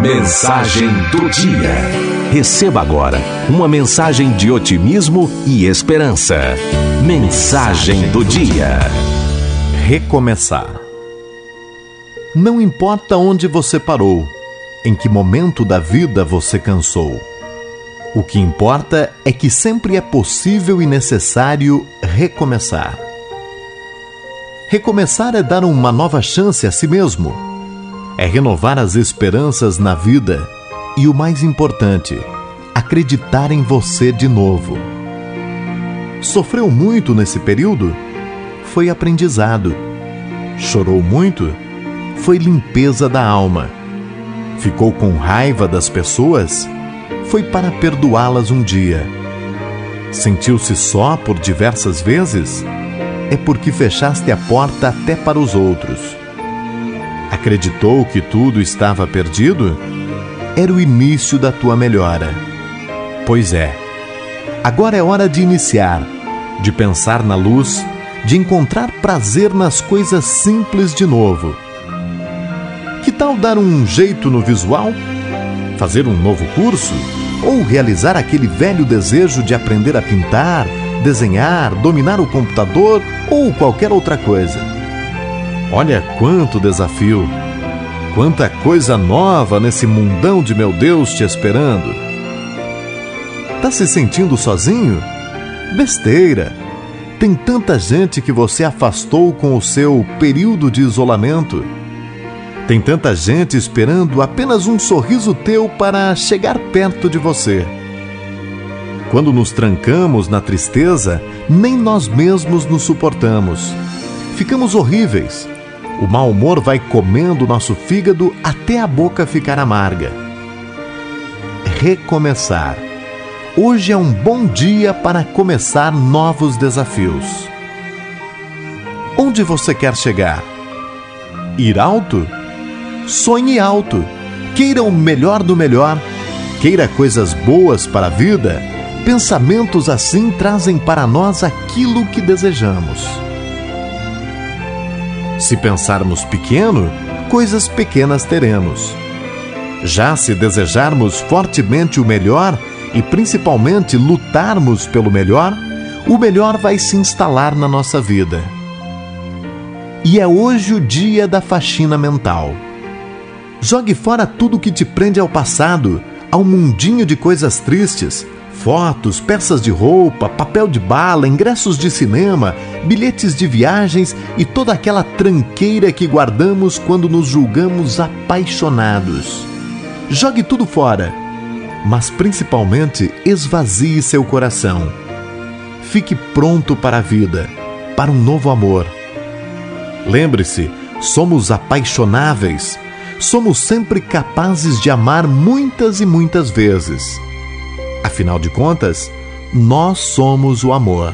Mensagem do dia. Receba agora uma mensagem de otimismo e esperança. Mensagem do dia. Recomeçar. Não importa onde você parou, em que momento da vida você cansou. O que importa é que sempre é possível e necessário recomeçar. Recomeçar é dar uma nova chance a si mesmo. É renovar as esperanças na vida e o mais importante, acreditar em você de novo. Sofreu muito nesse período? Foi aprendizado. Chorou muito? Foi limpeza da alma. Ficou com raiva das pessoas? Foi para perdoá-las um dia. Sentiu-se só por diversas vezes? É porque fechaste a porta até para os outros. Acreditou que tudo estava perdido? Era o início da tua melhora. Pois é. Agora é hora de iniciar, de pensar na luz, de encontrar prazer nas coisas simples de novo. Que tal dar um jeito no visual? Fazer um novo curso? Ou realizar aquele velho desejo de aprender a pintar, desenhar, dominar o computador ou qualquer outra coisa? Olha quanto desafio! Quanta coisa nova nesse mundão de meu Deus te esperando! Tá se sentindo sozinho? Besteira! Tem tanta gente que você afastou com o seu período de isolamento. Tem tanta gente esperando apenas um sorriso teu para chegar perto de você. Quando nos trancamos na tristeza, nem nós mesmos nos suportamos. Ficamos horríveis. O mau humor vai comendo nosso fígado até a boca ficar amarga. Recomeçar. Hoje é um bom dia para começar novos desafios. Onde você quer chegar? Ir alto? Sonhe alto. Queira o melhor do melhor. Queira coisas boas para a vida. Pensamentos assim trazem para nós aquilo que desejamos. Se pensarmos pequeno, coisas pequenas teremos. Já se desejarmos fortemente o melhor, e principalmente lutarmos pelo melhor, o melhor vai se instalar na nossa vida. E é hoje o dia da faxina mental. Jogue fora tudo que te prende ao passado, ao mundinho de coisas tristes, fotos, peças de roupa, papel de bala, ingressos de cinema, bilhetes de viagens e toda aquela tranqueira que guardamos quando nos julgamos apaixonados. Jogue tudo fora mas principalmente esvazie seu coração. Fique pronto para a vida, para um novo amor. Lembre-se, somos apaixonáveis, somos sempre capazes de amar muitas e muitas vezes. Afinal de contas, nós somos o amor.